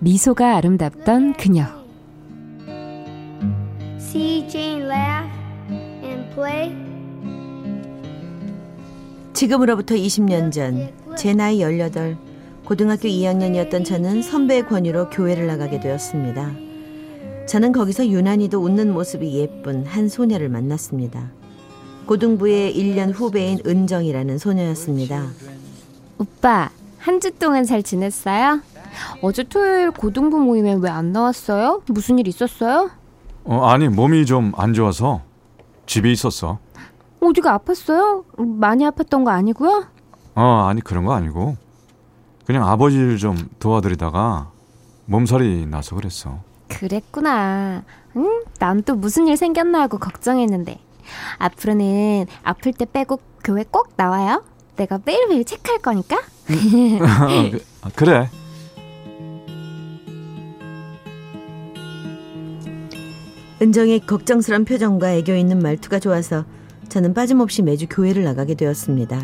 미소가 아름답던 그녀 See Jane laugh and play. 지금으로부터 20년 전, 제 나이 18, 고등학교 2학년이었던 저는 선배의 권유로 교회를 나가게 되었습니다. 저는 거기서 유난히도 웃는 모습이 예쁜 한 소녀를 만났습니다. 고등부의 1년 후배인 은정이라는 소녀였습니다. 오빠 한 주 동안 잘 지냈어요? 어제 토요일 고등부 모임에 왜 안 나왔어요? 무슨 일 있었어요? 어, 아니 몸이 좀 안 좋아서 집에 있었어. 어디가 아팠어요? 많이 아팠던 거 아니고요? 어 아니 그런 거 아니고 그냥 아버지를 좀 도와드리다가 몸살이 나서 그랬어. 그랬구나. 응? 난 또 무슨 일 생겼나 하고 걱정했는데. 앞으로는 아플 때 빼고 교회 꼭 나와요. 내가 매일매일 체크할 거니까. 어, 그- 아, 그래. 은정의 걱정스런 표정과 애교 있는 말투가 좋아서 저는 빠짐없이 매주 교회를 나가게 되었습니다.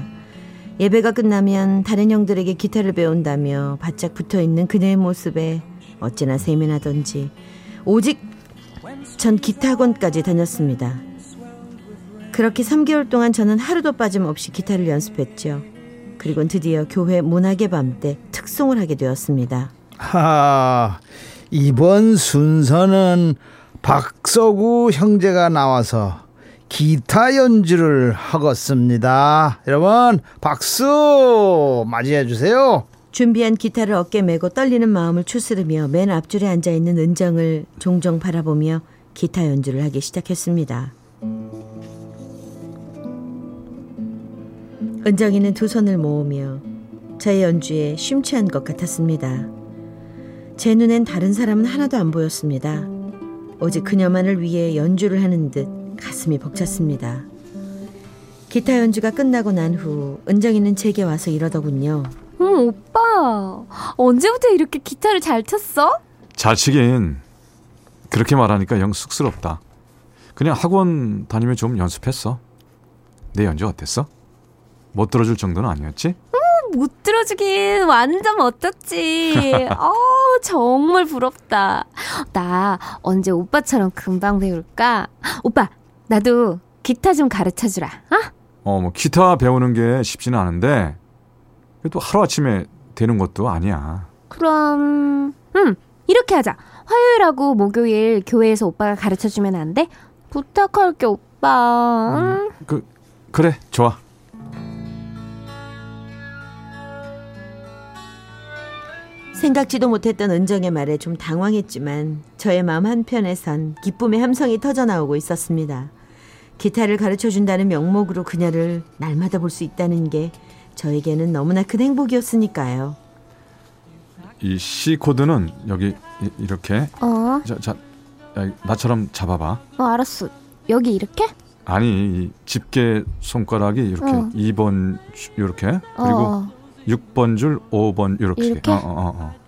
예배가 끝나면 다른 형들에게 기타를 배운다며 바짝 붙어 있는 그녀의 모습에 어찌나 세면하던지 오직 전 기타 학원까지 다녔습니다. 그렇게 3개월 동안 저는 하루도 빠짐없이 기타를 연습했죠. 그리고 드디어 교회 문학의 밤 때 특송을 하게 되었습니다. 하, 이번 순서는 박서구 형제가 나와서 기타 연주를 하겠습니다. 여러분, 박수 맞이해 주세요. 준비한 기타를 어깨 메고 떨리는 마음을 추스르며 맨 앞줄에 앉아 있는 은정을 종종 바라보며 기타 연주를 하기 시작했습니다. 은정이는 두 손을 모으며 저의 연주에 심취한 것 같았습니다. 제 눈엔 다른 사람은 하나도 안 보였습니다. 오직 그녀만을 위해 연주를 하는 듯 가슴이 벅찼습니다. 기타 연주가 끝나고 난 후 은정이는 제게 와서 이러더군요. 어, 오빠. 언제부터 이렇게 기타를 잘 쳤어? 잘 치긴 그렇게 말하니까 영 쑥스럽다. 그냥 학원 다니며 좀 연습했어. 내 연주 어땠어? 못 들어줄 정도는 아니었지? 못 들어주긴 완전 멋졌지. 어, 정말 부럽다. 나 언제 오빠처럼 금방 배울까? 오빠, 나도 기타 좀 가르쳐 주라. 어? 어, 뭐 기타 배우는 게 쉽지는 않은데 그래도 하루 아침에 되는 것도 아니야. 그럼, 음, 이렇게 하자. 화요일하고 목요일 교회에서 오빠가 가르쳐 주면 안 돼? 부탁할게, 오빠. 응? 그 그래 좋아. 생각지도 못했던 은정의 말에 좀 당황했지만 저의 마음 한편에선 기쁨의 함성이 터져나오고 있었습니다. 기타를 가르쳐 준다는 명목으로 그녀를 날마다 볼 수 있다는 게 저에게는 너무나 큰 행복이었으니까요. 이 C 코드는 여기 이, 렇게 어, 자, 자 야, 나처럼 잡아봐. 어, 알았어. 여기 이렇게? 아니 이 집게 손가락이 이렇게 어. 2번 이렇게 그리고 어. 6번 줄 5번 이렇게. 이렇게? 어, 어, 어, 어.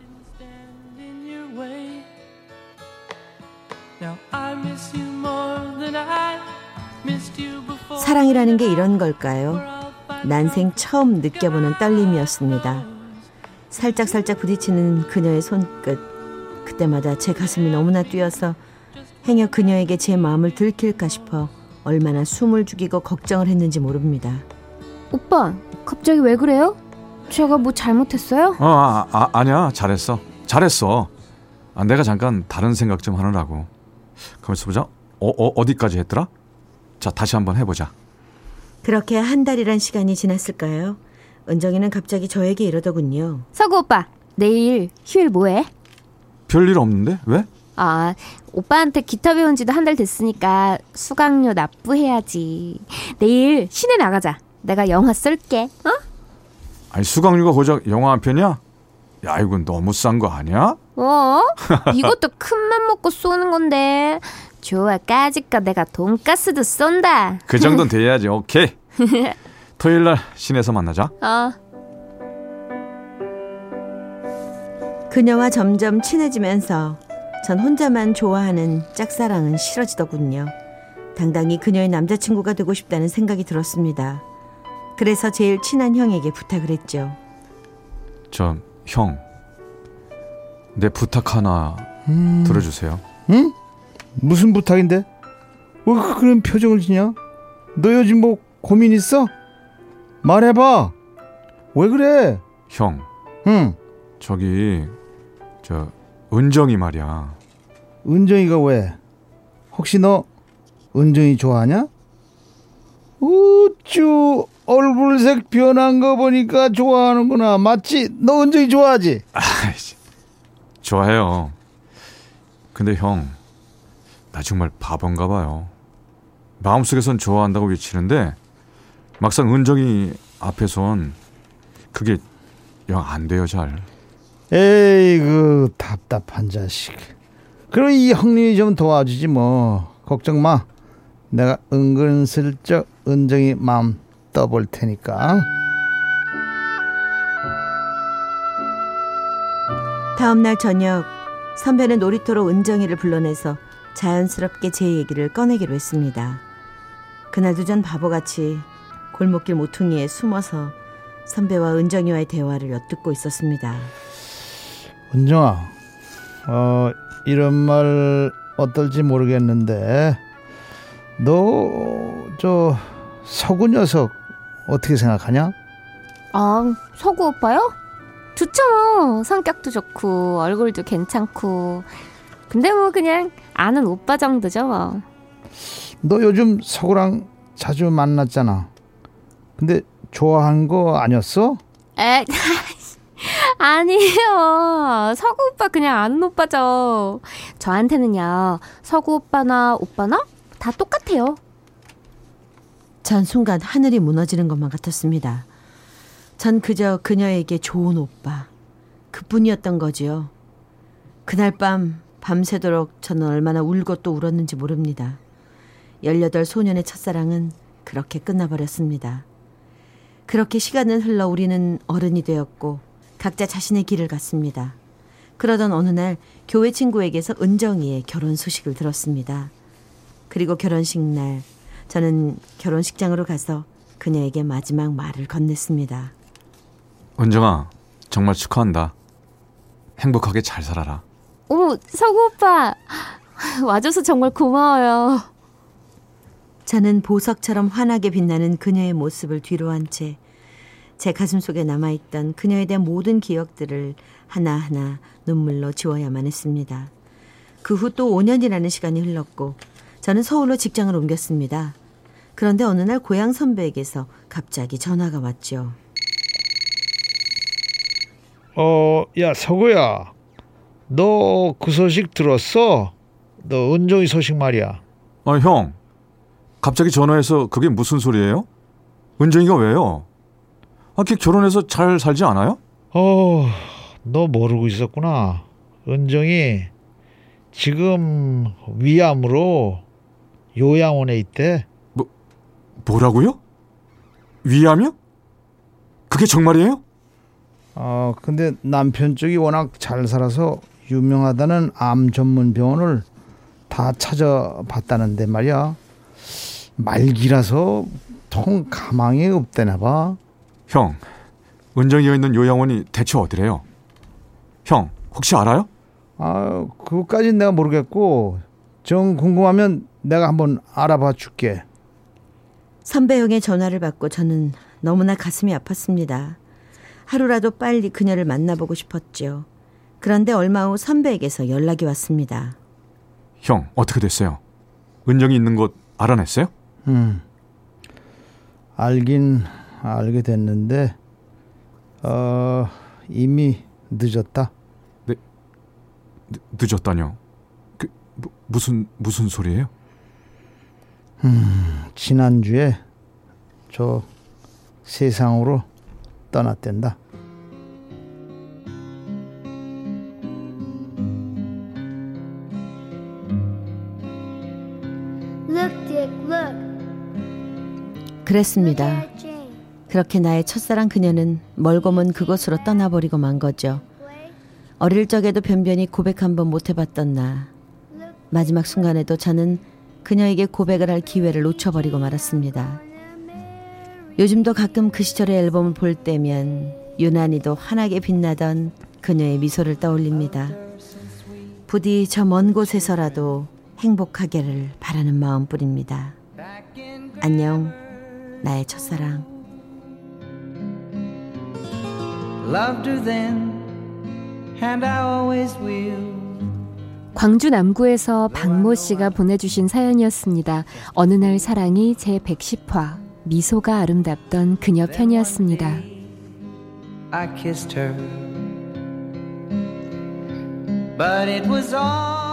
사랑이라는 게 이런 걸까요? 난생 처음 느껴보는 떨림이었습니다. 살짝살짝 부딪히는 그녀의 손끝. 그때마다 제 가슴이 너무나 뛰어서 행여 그녀에게 제 마음을 들킬까 싶어 얼마나 숨을 죽이고 걱정을 했는지 모릅니다. 오빠, 갑자기 왜 그래요? 제가 뭐 잘못했어요? 어, 아, 아, 아니야 잘했어 잘했어. 아, 내가 잠깐 다른 생각 좀 하느라고. 가만있어 보자. 어, 어 어디까지 했더라? 자 다시 한번 해보자. 그렇게 한 달이란 시간이 지났을까요? 은정이는 갑자기 저에게 이러더군요. 서구 오빠, 내일 휴일 뭐해? 별일 없는데 왜? 아, 오빠한테 기타 배운 지도 한 달 됐으니까 수강료 납부해야지. 내일 시내 나가자. 내가 영화 쏠게. 어? 아니 수강료가 고작 영화 한 편이야? 야 이건 너무 싼 거 아니야? 어? 이것도 큰맘 먹고 쏘는 건데. 좋아, 까짓거 내가 돈가스도 쏜다. 그 정도는 돼야지. 오케이. 토요일 날 시내에서 만나자. 어. 그녀와 점점 친해지면서 전 혼자만 좋아하는 짝사랑은 싫어지더군요. 당당히 그녀의 남자친구가 되고 싶다는 생각이 들었습니다. 그래서 제일 친한 형에게 부탁을 했죠. 저 형. 내 부탁 하나 음, 들어주세요. 응? 무슨 부탁인데? 왜 그런 표정을 지냐? 너 요즘 뭐 고민 있어? 말해봐. 왜 그래? 형, 응. 저기 저 은정이 말이야. 은정이가 왜? 혹시 너 은정이 좋아하냐? 우쭈 얼굴색 변한 거 보니까 좋아하는구나. 맞지? 너 은정이 좋아하지? 아이씨, 좋아해요. 근데 형, 나 정말 바본가 봐요. 마음속에선 좋아한다고 외치는데 막상 은정이 앞에선 그게 영 안 돼요 잘. 에이 그 답답한 자식. 그럼 이 형님이 좀 도와주지 뭐. 걱정 마. 내가 은근슬쩍 은정이 마음 떠볼 테니까. 다음 날 저녁 선배는 놀이터로 은정이를 불러내서 자연스럽게 제 얘기를 꺼내기로 했습니다. 그날도 전 바보같이 골목길 모퉁이에 숨어서 선배와 은정이와의 대화를 엿듣고 있었습니다. 은정아, 어 이런 말 어떨지 모르겠는데 너 저 서구 녀석 어떻게 생각하냐? 아, 서구 오빠요? 좋죠. 뭐. 성격도 좋고, 얼굴도 괜찮고. 근데 뭐 그냥 아는 오빠 정도죠, 뭐. 너 요즘 서구랑 자주 만났잖아. 근데 좋아하는 거 아니었어? 에, 아니에요. 서구 오빠 그냥 아는 오빠죠. 저한테는요, 서구 오빠나 오빠나 다 똑같아요. 전 순간 하늘이 무너지는 것만 같았습니다. 전 그저 그녀에게 좋은 오빠 그뿐이었던 거지요. 그날 밤 밤새도록 저는 얼마나 울고 또 울었는지 모릅니다. 18 소년의 첫사랑은 그렇게 끝나버렸습니다. 그렇게 시간은 흘러 우리는 어른이 되었고 각자 자신의 길을 갔습니다. 그러던 어느 날 교회 친구에게서 은정이의 결혼 소식을 들었습니다. 그리고 결혼식 날 저는 결혼식장으로 가서 그녀에게 마지막 말을 건넸습니다. 은정아, 정말 축하한다. 행복하게 잘 살아라. 어머, 서구 오빠. 와줘서 정말 고마워요. 저는 보석처럼 환하게 빛나는 그녀의 모습을 뒤로 한 채 제 가슴 속에 남아있던 그녀에 대한 모든 기억들을 하나하나 눈물로 지워야만 했습니다. 그 후 또 5년이라는 시간이 흘렀고 저는 서울로 직장을 옮겼습니다. 그런데 어느 날 고향 선배에게서 갑자기 전화가 왔죠. 어, 야 서구야, 너 그 소식 들었어? 너 은정이 소식 말이야. 아, 형. 갑자기 전화해서 그게 무슨 소리예요? 은정이가 왜요? 아, 걔 결혼해서 잘 살지 않아요? 어, 너 모르고 있었구나. 은정이 지금 위암으로 요양원에 있대. 뭐라고요? 위암이요? 그게 정말이에요? 어, 근데 남편 쪽이 워낙 잘 살아서 유명하다는 암 전문 병원을 다 찾아봤다는데 말이야. 말기라서 통 가망이 없대나 봐. 형, 은정이가 있는 요양원이 대체 어디래요? 형, 혹시 알아요? 아, 그것까진 내가 모르겠고 정 궁금하면 내가 한번 알아봐 줄게. 선배 형의 전화를 받고 저는 너무나 가슴이 아팠습니다. 하루라도 빨리 그녀를 만나보고 싶었죠. 그런데 얼마 후 선배에게서 연락이 왔습니다. 형, 어떻게 됐어요? 은정이 있는 곳 알아냈어요? 음. 알긴 알게 됐는데 어, 이미 늦었다. 늦, 늦었다뇨. 그 무, 무슨 무슨 소리예요? 음, 지난주에 저 세상으로 떠났댄다. 그랬습니다. 그렇게 나의 첫사랑 그녀는 멀고 먼 그곳으로 떠나버리고 만 거죠. 어릴 적에도 변변히 고백 한번 못 해봤던 나. 마지막 순간에도 저는 그녀에게 고백을 할 기회를 놓쳐버리고 말았습니다. 요즘도 가끔 그 시절의 앨범을 볼 때면 유난히도 환하게 빛나던 그녀의 미소를 떠올립니다. 부디 저 먼 곳에서라도 행복하게를 바라는 마음뿐입니다. 안녕, 나의 첫사랑. Loved her then, and I always will. 광주 남구에서 박모 씨가 보내주신 사연이었습니다. 어느 날 사랑이 제 110화 미소가 아름답던 그녀 편이었습니다. I kissed her, but it was all.